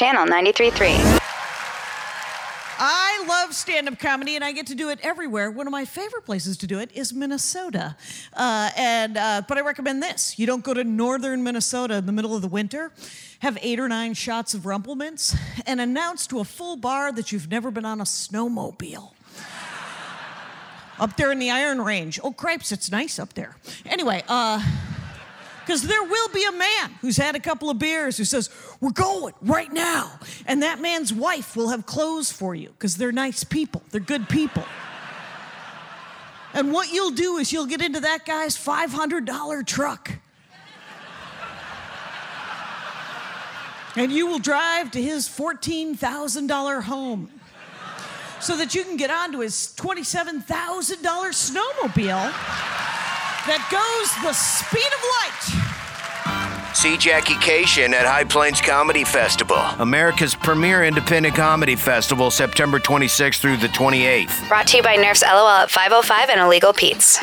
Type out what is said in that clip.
channel 93.3. I love stand up comedy and I get to do it everywhere. One of my favorite places to do it is Minnesota. Uh, and, uh, but I recommend this you don't go to northern Minnesota in the middle of the winter, have eight or nine shots of Rumple Minze, and announce to a full bar that you've never been on a snowmobile. up there in the Iron Range. Oh, cripes, it's nice up there. Anyway, uh, because there will be a man who's had a couple of beers who says, We're going right now. And that man's wife will have clothes for you because they're nice people, they're good people. And what you'll do is you'll get into that guy's $500 truck. And you will drive to his $14,000 home so that you can get onto his $27,000 snowmobile that goes the speed of light. See Jackie Kashian at High Plains Comedy Festival, America's premier independent comedy festival, September 26th through the 28th. Brought to you by Nerf's LOL at 505 and Illegal Pete's.